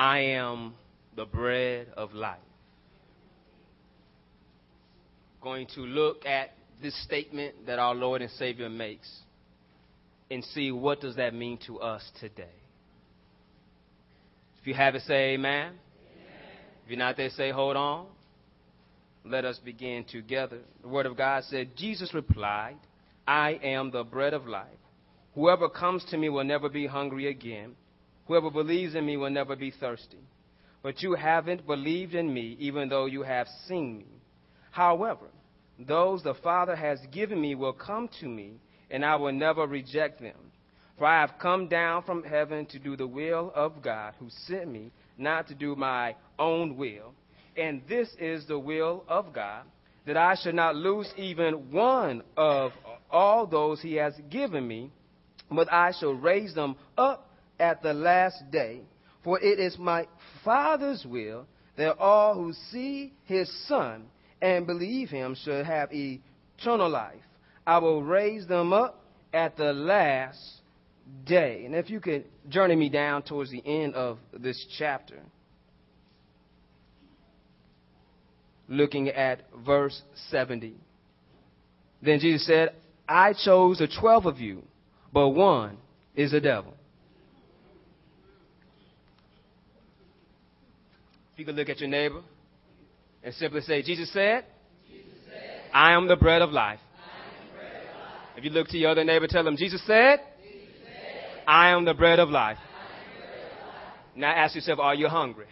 I am the bread of life. Going to look at this statement that our Lord and Savior makes and see what does that mean to us today. If you have it, say amen. amen. If you're not there, say hold on. Let us begin together. The Word of God said, Jesus replied, I am the bread of life. Whoever comes to me will never be hungry again. Whoever believes in me will never be thirsty. But you haven't believed in me, even though you have seen me. However, those the Father has given me will come to me, and I will never reject them. For I have come down from heaven to do the will of God who sent me, not to do my own will. And this is the will of God, that I should not lose even one of all those he has given me, but I shall raise them up at the last day. For it is my Father's will that all who see his Son and believe him should have eternal life. I will raise them up at the last day. And if you could journey me down towards the end of this chapter, looking at verse 70. Then Jesus said, I chose the twelve of you, but one is a devil. You could look at your neighbor and simply say, Jesus said, Jesus said I am the bread of life. Bread of life. If you look to your other neighbor, tell them, Jesus said, Jesus said I am the bread of life. Bread of life. Now ask yourself, are you hungry?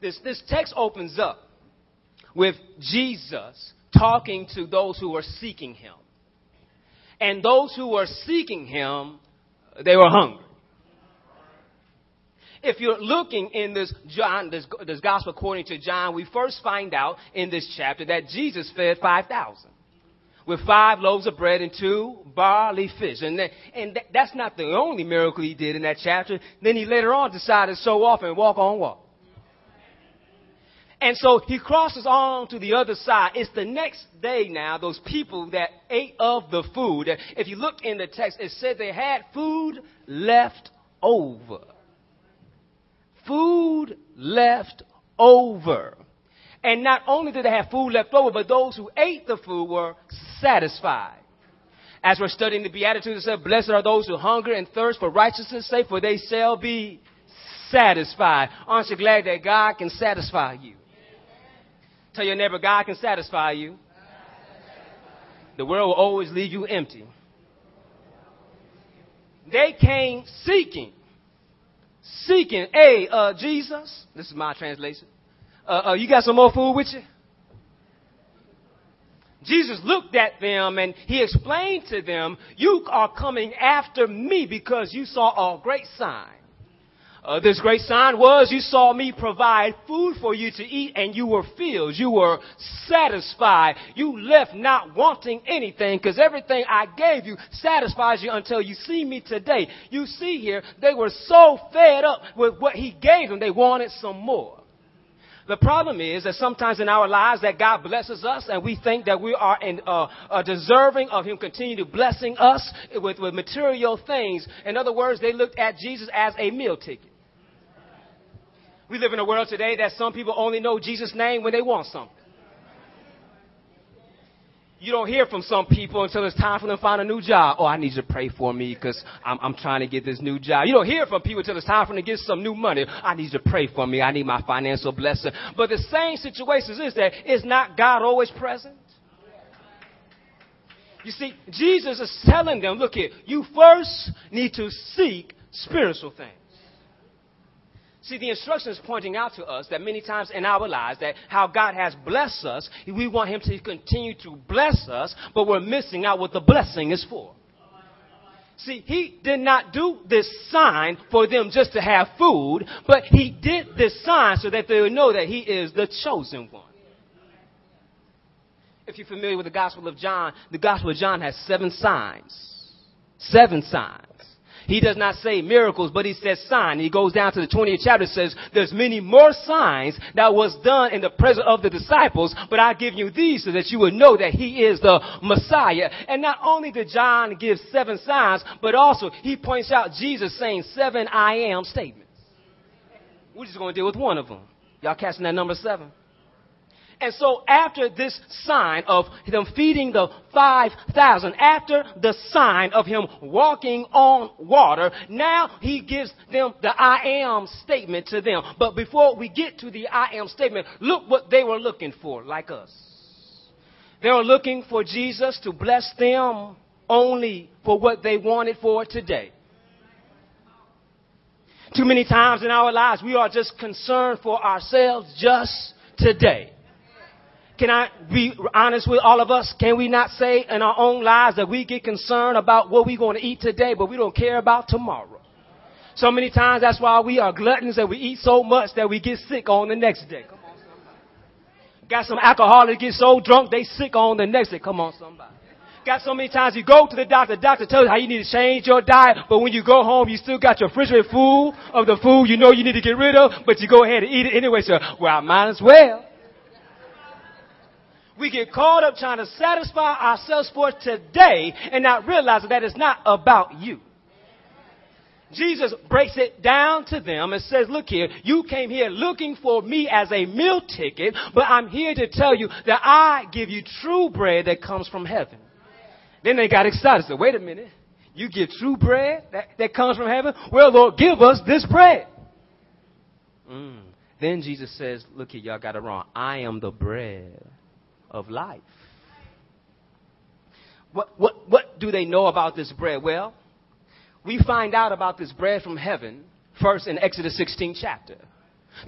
This, this text opens up with Jesus talking to those who were seeking him. And those who were seeking him, they were hungry. If you're looking in this John, this, this gospel according to John, we first find out in this chapter that Jesus fed 5,000 with five loaves of bread and two barley fish. And, that, and that, that's not the only miracle he did in that chapter. Then he later on decided to show off and walk on walk. And so he crosses on to the other side. It's the next day now, those people that ate of the food. If you look in the text, it said they had food left over food left over. And not only did they have food left over, but those who ate the food were satisfied. As we're studying the Beatitudes, it said, Blessed are those who hunger and thirst for righteousness' sake, for they shall be satisfied. Aren't you glad that God can satisfy you? Tell your neighbor, God can satisfy you. The world will always leave you empty. They came seeking seeking, hey, uh, Jesus, this is my translation. Uh, uh, you got some more food with you? Jesus looked at them and he explained to them, You are coming after me because you saw a great sign. Uh, this great sign was you saw me provide food for you to eat and you were filled. You were satisfied. You left not wanting anything because everything I gave you satisfies you until you see me today. You see here, they were so fed up with what he gave them, they wanted some more. The problem is that sometimes in our lives that God blesses us and we think that we are in, uh, uh, deserving of Him continuing to blessing us with, with material things. In other words, they looked at Jesus as a meal ticket. We live in a world today that some people only know Jesus' name when they want something. You don't hear from some people until it's time for them to find a new job. Oh, I need you to pray for me because I'm, I'm trying to get this new job. You don't hear from people until it's time for them to get some new money. I need you to pray for me. I need my financial blessing. But the same situation is that is not God always present? You see, Jesus is telling them, look here, you first need to seek spiritual things. See, the instruction is pointing out to us that many times in our lives that how God has blessed us, we want Him to continue to bless us, but we're missing out what the blessing is for. See, He did not do this sign for them just to have food, but He did this sign so that they would know that He is the chosen one. If you're familiar with the Gospel of John, the Gospel of John has seven signs. Seven signs. He does not say miracles, but he says sign. He goes down to the 20th chapter says, there's many more signs that was done in the presence of the disciples, but I give you these so that you would know that he is the Messiah. And not only did John give seven signs, but also he points out Jesus saying seven I am statements. We're just going to deal with one of them. Y'all catching that number seven? And so after this sign of them feeding the 5,000, after the sign of him walking on water, now he gives them the I am statement to them. But before we get to the I am statement, look what they were looking for, like us. They were looking for Jesus to bless them only for what they wanted for today. Too many times in our lives, we are just concerned for ourselves just today. Can I be honest with all of us? Can we not say in our own lives that we get concerned about what we're going to eat today, but we don't care about tomorrow? So many times that's why we are gluttons and we eat so much that we get sick on the next day. On. Got some alcoholics get so drunk they sick on the next day. Come on, somebody. Got so many times you go to the doctor, the doctor tells you how you need to change your diet, but when you go home, you still got your refrigerator full of the food you know you need to get rid of, but you go ahead and eat it anyway. So, well, I might as well. We get caught up trying to satisfy ourselves for today and not realizing that it's not about you. Jesus breaks it down to them and says, look here, you came here looking for me as a meal ticket, but I'm here to tell you that I give you true bread that comes from heaven. Then they got excited. Said, wait a minute. You give true bread that, that comes from heaven? Well, Lord, give us this bread. Mm. Then Jesus says, look here, y'all got it wrong. I am the bread of life. What, what, what do they know about this bread? Well, we find out about this bread from heaven first in Exodus 16 chapter.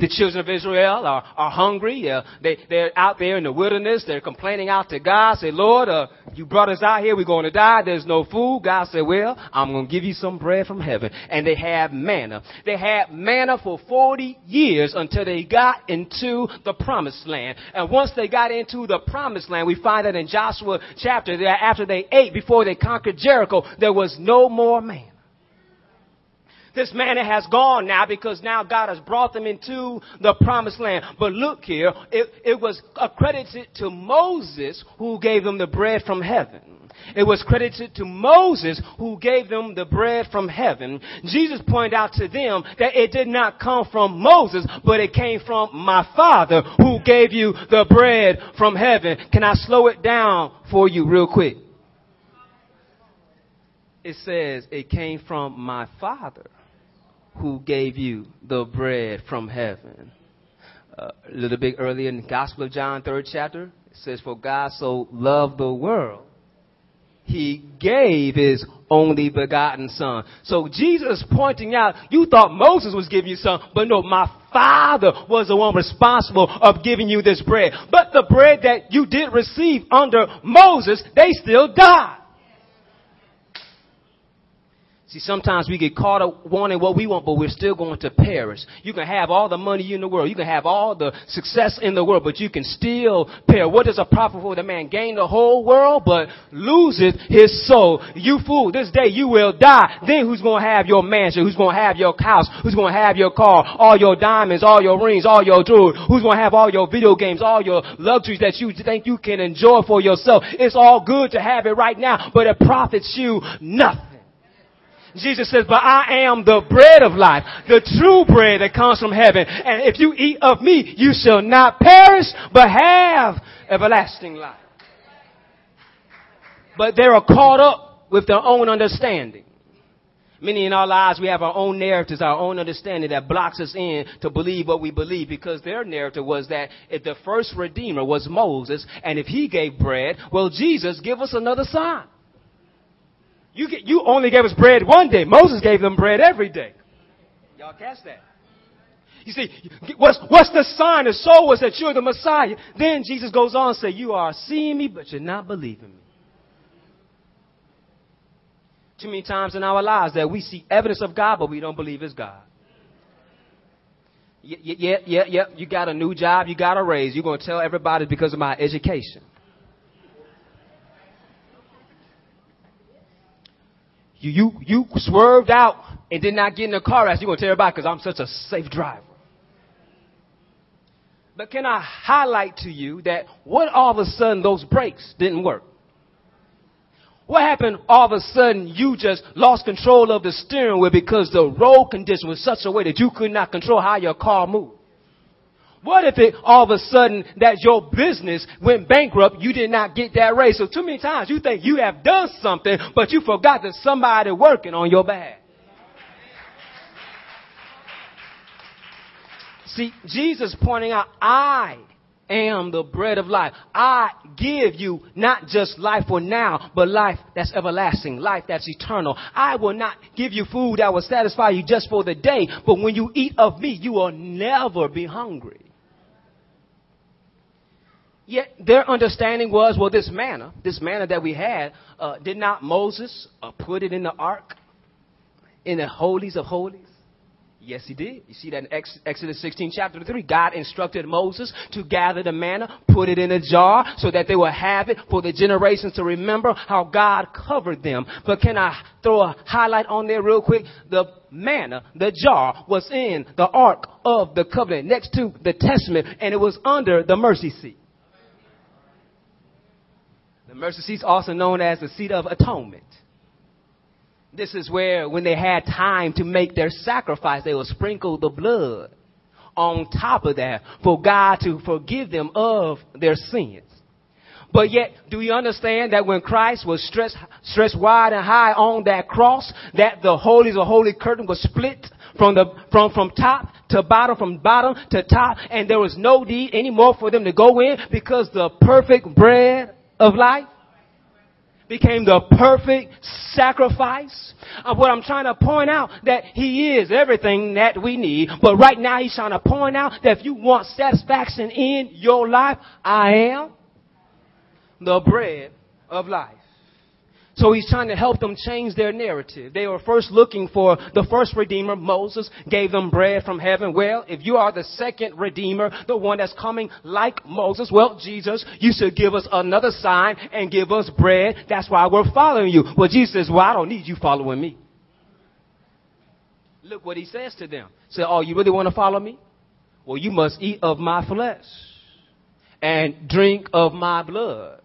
The children of Israel are, are hungry. Uh, they, they're out there in the wilderness. They're complaining out to God. Say, Lord, uh, you brought us out here. We're going to die. There's no food. God said, well, I'm going to give you some bread from heaven. And they have manna. They had manna for 40 years until they got into the promised land. And once they got into the promised land, we find that in Joshua chapter that after they ate, before they conquered Jericho, there was no more manna. This man has gone now because now God has brought them into the promised land. But look here, it, it was accredited to Moses who gave them the bread from heaven. It was credited to Moses who gave them the bread from heaven. Jesus pointed out to them that it did not come from Moses, but it came from my Father who gave you the bread from heaven. Can I slow it down for you real quick? It says it came from my Father who gave you the bread from heaven. Uh, a little bit earlier in the Gospel of John, third chapter, it says, For God so loved the world, he gave his only begotten son. So Jesus pointing out, you thought Moses was giving you son, but no, my father was the one responsible of giving you this bread. But the bread that you did receive under Moses, they still died. See, sometimes we get caught up wanting what we want, but we're still going to perish. You can have all the money in the world. You can have all the success in the world, but you can still perish. What does a profit for the man gain the whole world, but loseth his soul? You fool, this day you will die. Then who's going to have your mansion? Who's going to have your house? Who's going to have your car? All your diamonds, all your rings, all your jewelry? Who's going to have all your video games, all your luxuries that you think you can enjoy for yourself? It's all good to have it right now, but it profits you nothing. Jesus says, but I am the bread of life, the true bread that comes from heaven. And if you eat of me, you shall not perish, but have everlasting life. But they are caught up with their own understanding. Many in our lives, we have our own narratives, our own understanding that blocks us in to believe what we believe because their narrative was that if the first Redeemer was Moses and if he gave bread, well, Jesus, give us another sign. You, get, you only gave us bread one day. Moses gave them bread every day. Y'all catch that? You see, what's, what's the sign? The soul was that you're the Messiah. Then Jesus goes on and say, you are seeing me, but you're not believing me. Too many times in our lives that we see evidence of God, but we don't believe it's God. Yeah, yeah, yeah, yeah. You got a new job, you got a raise. You're going to tell everybody because of my education. You, you, you swerved out and did not get in the car accident, you're going to tell everybody because I'm such a safe driver. But can I highlight to you that what all of a sudden those brakes didn't work? What happened all of a sudden you just lost control of the steering wheel because the road condition was such a way that you could not control how your car moved? What if it all of a sudden that your business went bankrupt, you did not get that raise? So too many times you think you have done something, but you forgot that somebody working on your back. See, Jesus pointing out, I am the bread of life. I give you not just life for now, but life that's everlasting, life that's eternal. I will not give you food that will satisfy you just for the day, but when you eat of me, you will never be hungry. Yet their understanding was, well, this manna, this manna that we had, uh, did not Moses uh, put it in the ark, in the holies of holies? Yes, he did. You see that in Exodus 16, chapter 3. God instructed Moses to gather the manna, put it in a jar, so that they will have it for the generations to remember how God covered them. But can I throw a highlight on there real quick? The manna, the jar, was in the Ark of the Covenant, next to the Testament, and it was under the mercy seat. The mercy seat is also known as the seat of atonement. This is where, when they had time to make their sacrifice, they would sprinkle the blood on top of that for God to forgive them of their sins. But yet, do we understand that when Christ was stretched, stretched wide and high on that cross, that the holies of holy curtain was split from the, from, from top to bottom, from bottom to top, and there was no need anymore for them to go in because the perfect bread of life became the perfect sacrifice. Uh, what I'm trying to point out that he is everything that we need. But right now he's trying to point out that if you want satisfaction in your life, I am the bread of life. So he's trying to help them change their narrative. They were first looking for the first redeemer. Moses gave them bread from heaven. Well, if you are the second redeemer, the one that's coming like Moses, well, Jesus, you should give us another sign and give us bread. That's why we're following you. Well, Jesus says, well, I don't need you following me. Look what he says to them. Say, oh, you really want to follow me? Well, you must eat of my flesh and drink of my blood.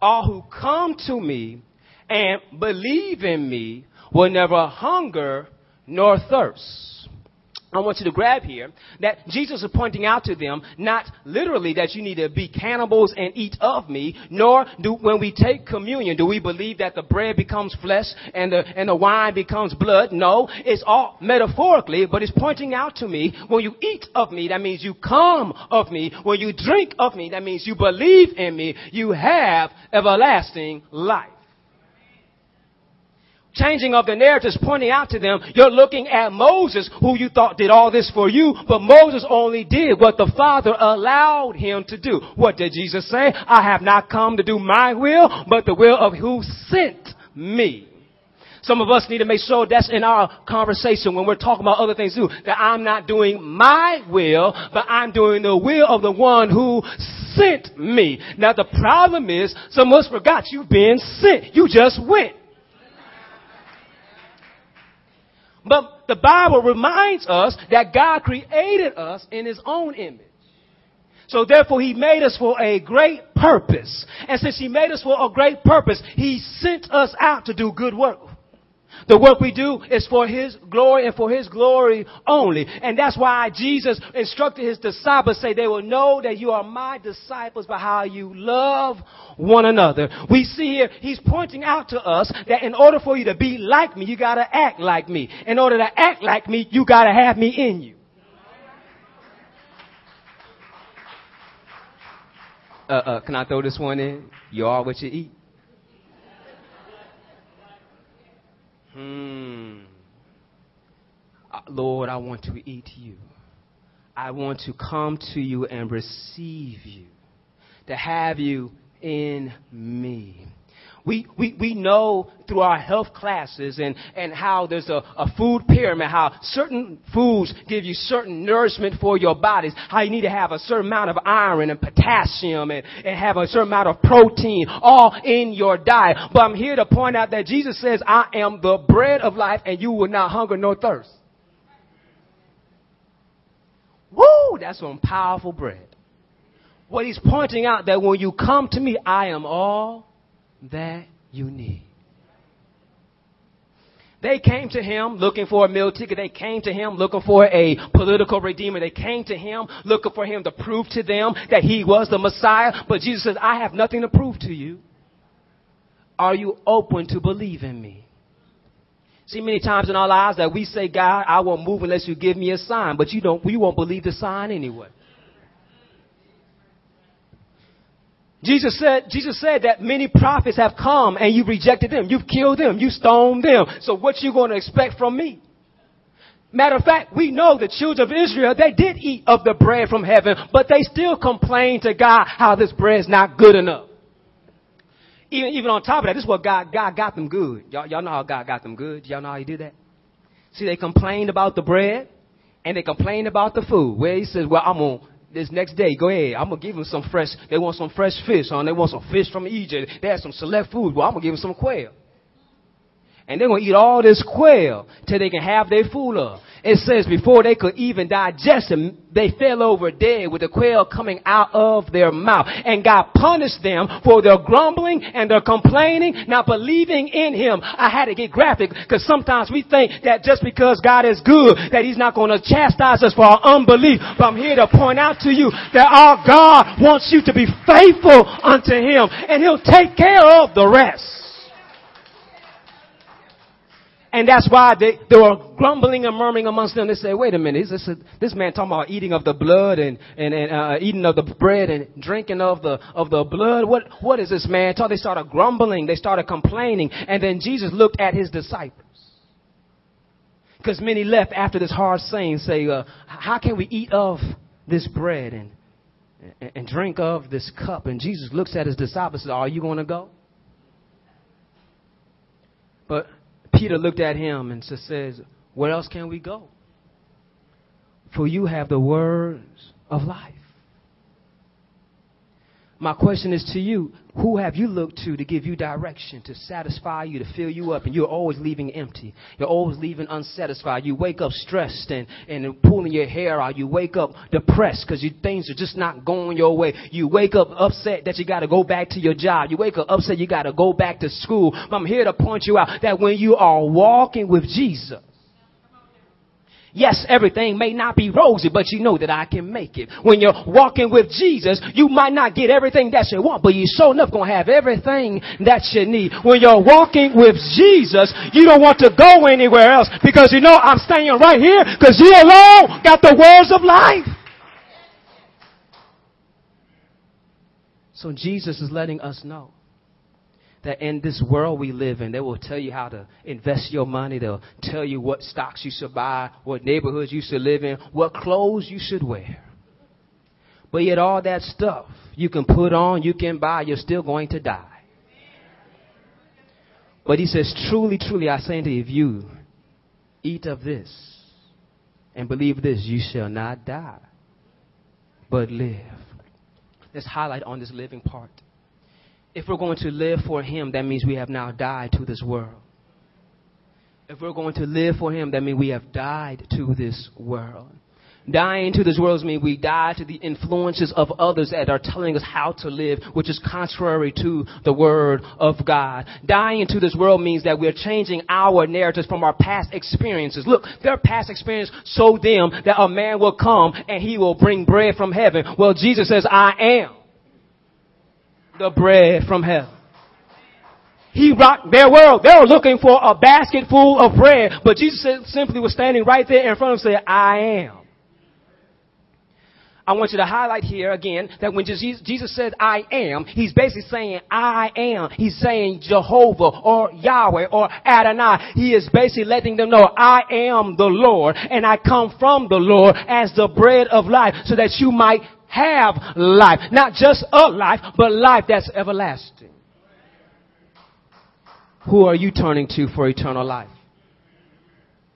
All who come to me and believe in me will never hunger nor thirst. I want you to grab here that Jesus is pointing out to them not literally that you need to be cannibals and eat of me, nor do when we take communion do we believe that the bread becomes flesh and the and the wine becomes blood. No, it's all metaphorically, but it's pointing out to me when you eat of me, that means you come of me. When you drink of me, that means you believe in me. You have everlasting life changing of the narratives, pointing out to them, you're looking at Moses, who you thought did all this for you, but Moses only did what the Father allowed him to do. What did Jesus say? I have not come to do my will, but the will of who sent me. Some of us need to make sure that's in our conversation when we're talking about other things too. That I'm not doing my will, but I'm doing the will of the one who sent me. Now the problem is, some of us forgot you've been sent. You just went. But the Bible reminds us that God created us in His own image. So therefore He made us for a great purpose. And since He made us for a great purpose, He sent us out to do good work. The work we do is for His glory and for His glory only. And that's why Jesus instructed His disciples say they will know that you are my disciples by how you love one another. We see here, He's pointing out to us that in order for you to be like me, you gotta act like me. In order to act like me, you gotta have me in you. Uh, uh, can I throw this one in? You are what you eat. Hmm. Uh, Lord, I want to eat you. I want to come to you and receive you, to have you in me. we, we, we know through our health classes and, and how there's a, a food pyramid, how certain foods give you certain nourishment for your bodies, how you need to have a certain amount of iron and potassium and, and have a certain amount of protein all in your diet. But I'm here to point out that Jesus says, I am the bread of life and you will not hunger nor thirst. Woo! That's some powerful bread. What he's pointing out that when you come to me, I am all that you need. They came to him looking for a meal ticket. They came to him looking for a political redeemer. They came to him looking for him to prove to them that he was the Messiah. But Jesus says, I have nothing to prove to you. Are you open to believe in me? See, many times in our lives that we say, God, I won't move unless you give me a sign, but you don't, we won't believe the sign anyway. Jesus said, Jesus said that many prophets have come and you rejected them. You've killed them. You stoned them. So what you going to expect from me? Matter of fact, we know the children of Israel, they did eat of the bread from heaven, but they still complained to God how this bread is not good enough. Even, even on top of that, this is what God, God got them good. Y'all, y'all know how God got them good. Y'all know how he did that? See, they complained about the bread and they complained about the food. Where he says, well, I'm going to this next day, go ahead. I'm gonna give them some fresh. They want some fresh fish, huh? They want some fish from Egypt. They have some select food. Well, I'm gonna give them some quail. And they're gonna eat all this quail till they can have their food up. It says before they could even digest them, they fell over dead with the quail coming out of their mouth. And God punished them for their grumbling and their complaining, not believing in Him. I had to get graphic because sometimes we think that just because God is good, that He's not going to chastise us for our unbelief. But I'm here to point out to you that our God wants you to be faithful unto Him and He'll take care of the rest. And that's why they, they were grumbling and murmuring amongst them. They say, wait a minute, this, this man talking about eating of the blood and, and, and uh, eating of the bread and drinking of the, of the blood. What, what is this man? So they started grumbling. They started complaining. And then Jesus looked at his disciples. Because many left after this hard saying, say, uh, how can we eat of this bread and, and, and drink of this cup? And Jesus looks at his disciples and says, are you going to go? But Peter looked at him and says, Where else can we go? For you have the words of life. My question is to you who have you looked to to give you direction, to satisfy you, to fill you up, and you're always leaving empty? You're always leaving unsatisfied. You wake up stressed and, and pulling your hair out. You wake up depressed because things are just not going your way. You wake up upset that you got to go back to your job. You wake up upset you got to go back to school. I'm here to point you out that when you are walking with Jesus, Yes, everything may not be rosy, but you know that I can make it. When you're walking with Jesus, you might not get everything that you want, but you're sure enough gonna have everything that you need. When you're walking with Jesus, you don't want to go anywhere else because you know I'm staying right here because you alone got the words of life. So Jesus is letting us know that in this world we live in, they will tell you how to invest your money. They'll tell you what stocks you should buy, what neighborhoods you should live in, what clothes you should wear. But yet all that stuff you can put on, you can buy, you're still going to die. But he says, truly, truly, I say unto you, if you eat of this and believe this, you shall not die, but live. Let's highlight on this living part. If we're going to live for Him, that means we have now died to this world. If we're going to live for Him, that means we have died to this world. Dying to this world means we die to the influences of others that are telling us how to live, which is contrary to the Word of God. Dying to this world means that we're changing our narratives from our past experiences. Look, their past experience showed them that a man will come and he will bring bread from heaven. Well, Jesus says, I am the bread from heaven. He rocked their world. They were looking for a basket full of bread, but Jesus simply was standing right there in front of them saying, I am. I want you to highlight here again that when Jesus said, I am, he's basically saying, I am. He's saying Jehovah or Yahweh or Adonai. He is basically letting them know, I am the Lord and I come from the Lord as the bread of life so that you might have life. Not just a life, but life that's everlasting. Who are you turning to for eternal life?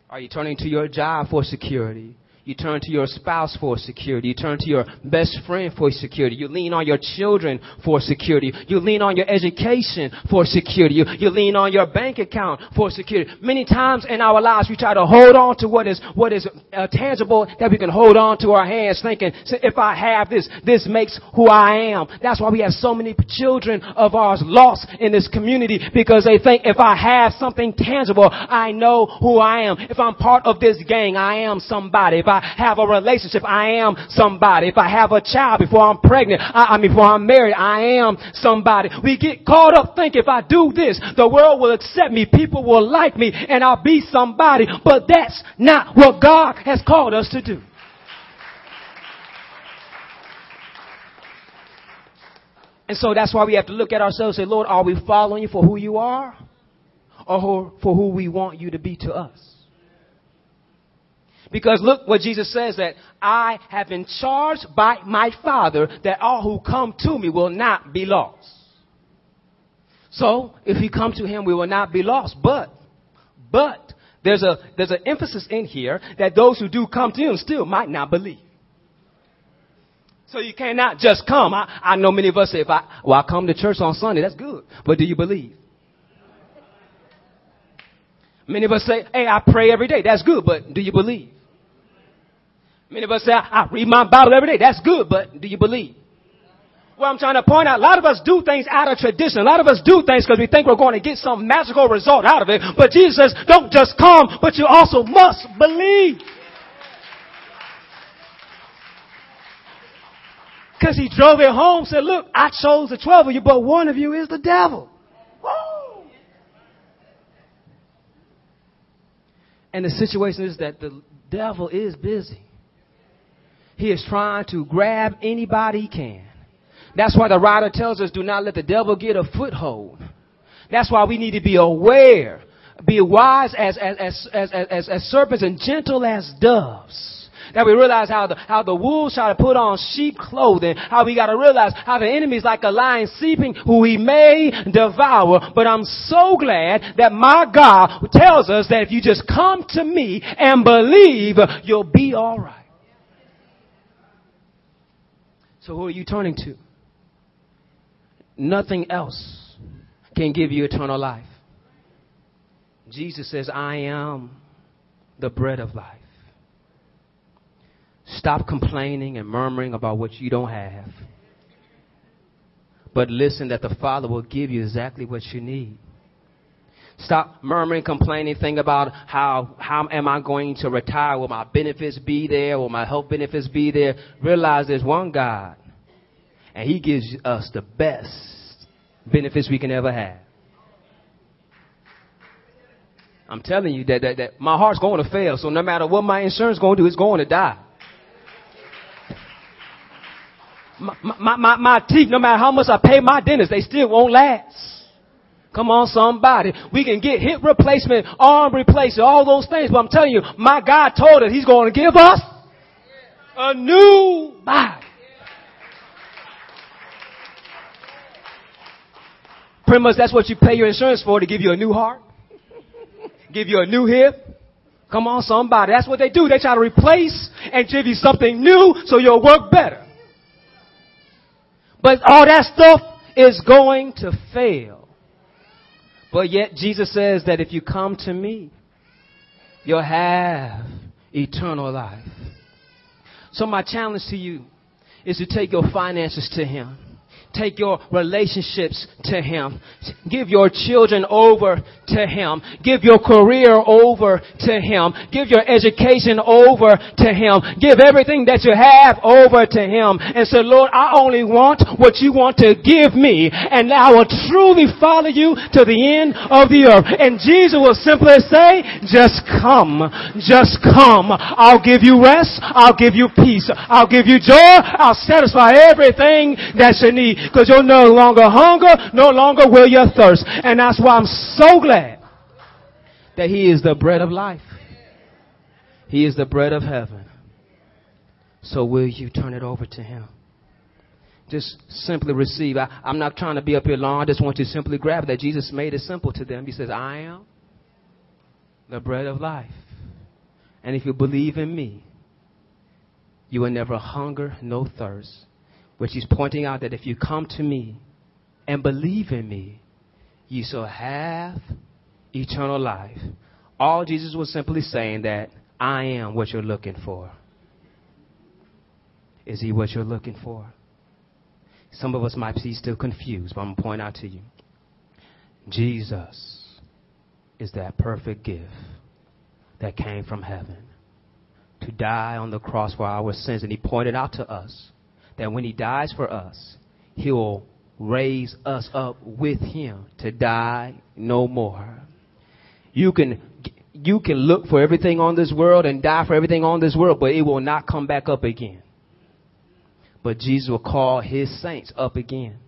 Are you turning to your job for security? You turn to your spouse for security. You turn to your best friend for security. You lean on your children for security. You lean on your education for security. You, you lean on your bank account for security. Many times in our lives we try to hold on to what is, what is uh, tangible that we can hold on to our hands thinking, if I have this, this makes who I am. That's why we have so many children of ours lost in this community because they think if I have something tangible, I know who I am. If I'm part of this gang, I am somebody. If I have a relationship, I am somebody. If I have a child before I'm pregnant, I, I mean, before I'm married, I am somebody. We get caught up thinking if I do this, the world will accept me, people will like me, and I'll be somebody. But that's not what God has called us to do. And so that's why we have to look at ourselves and say, Lord, are we following you for who you are or for who we want you to be to us? Because look what Jesus says that I have been charged by my Father that all who come to me will not be lost. So if we come to him, we will not be lost. But, but there's a, there's an emphasis in here that those who do come to him still might not believe. So you cannot just come. I, I know many of us say, if I, well, I come to church on Sunday, that's good. But do you believe? Many of us say, hey, I pray every day. That's good. But do you believe? Many of us say, I read my Bible every day. That's good, but do you believe? Well, I'm trying to point out, a lot of us do things out of tradition. A lot of us do things because we think we're going to get some magical result out of it. But Jesus says, don't just come, but you also must believe. Because he drove it home, said, look, I chose the 12 of you, but one of you is the devil. And the situation is that the devil is busy. He is trying to grab anybody he can. That's why the writer tells us do not let the devil get a foothold. That's why we need to be aware, be wise as, as, as, as, as, as serpents and gentle as doves. That we realize how the, how the wolves try to put on sheep clothing. How we gotta realize how the enemy is like a lion seeping who he may devour. But I'm so glad that my God tells us that if you just come to me and believe, you'll be alright. So who are you turning to? Nothing else can give you eternal life. Jesus says, I am the bread of life. Stop complaining and murmuring about what you don't have. But listen that the Father will give you exactly what you need. Stop murmuring, complaining, think about how, how am I going to retire? Will my benefits be there? Will my health benefits be there? Realize there's one God and He gives us the best benefits we can ever have. I'm telling you that, that, that my heart's going to fail, so no matter what my insurance is going to do, it's going to die. My, my, my, my teeth, no matter how much I pay my dentist, they still won't last. Come on, somebody. We can get hip replacement, arm replacement, all those things. But I'm telling you, my God told us He's going to give us a new body. Pretty much that's what you pay your insurance for to give you a new heart, give you a new hip. Come on, somebody. That's what they do. They try to replace and give you something new so you'll work better. But all that stuff is going to fail. But yet Jesus says that if you come to me, you'll have eternal life. So my challenge to you is to take your finances to Him. Take your relationships to Him. Give your children over to Him. Give your career over to Him. Give your education over to Him. Give everything that you have over to Him. And say, Lord, I only want what you want to give me. And I will truly follow you to the end of the earth. And Jesus will simply say, just come. Just come. I'll give you rest. I'll give you peace. I'll give you joy. I'll satisfy everything that you need because you'll no longer hunger, no longer will you thirst. And that's why I'm so glad that He is the bread of life. He is the bread of heaven. So will you turn it over to Him? Just simply receive. I, am not trying to be up here long. I just want you to simply grab that. Jesus made it simple to them. He says, I am the bread of life. And if you believe in me, you will never hunger, no thirst. Which he's pointing out that if you come to me and believe in me, you shall have eternal life. All Jesus was simply saying that I am what you're looking for. Is he what you're looking for? Some of us might be still confused, but I'm going to point out to you. Jesus is that perfect gift that came from heaven to die on the cross for our sins. And he pointed out to us that when he dies for us, he will raise us up with him to die no more. You can you can look for everything on this world and die for everything on this world, but it will not come back up again. But Jesus will call his saints up again.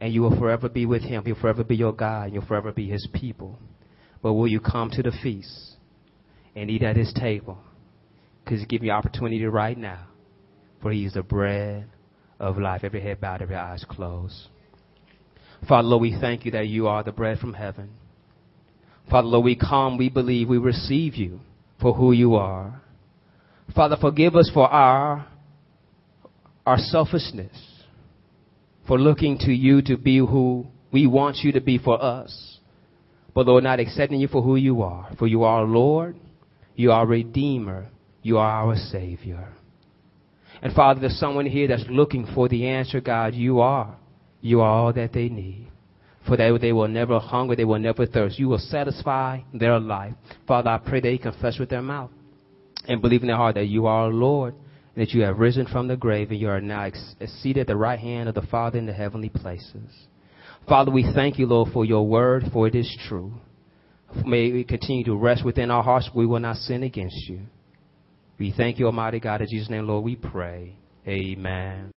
And you will forever be with him. He'll forever be your God. And you'll forever be his people. But will you come to the feast and eat at his table? Because he's giving you opportunity right now. For he is the bread of life. Every head bowed, every eyes closed. Father, Lord, we thank you that you are the bread from heaven. Father, Lord, we come, we believe, we receive you for who you are. Father, forgive us for our, our selfishness, for looking to you to be who we want you to be for us. But Lord, not accepting you for who you are. For you are Lord, you are Redeemer, you are our Savior. And Father, there's someone here that's looking for the answer, God. You are. You are all that they need. For they, they will never hunger, they will never thirst. You will satisfy their life. Father, I pray that they confess with their mouth and believe in their heart that you are Lord, and that you have risen from the grave, and you are now ex- seated at the right hand of the Father in the heavenly places. Father, we thank you, Lord, for your word, for it is true. May we continue to rest within our hearts. We will not sin against you. We thank you, Almighty God. In Jesus' name, Lord, we pray. Amen.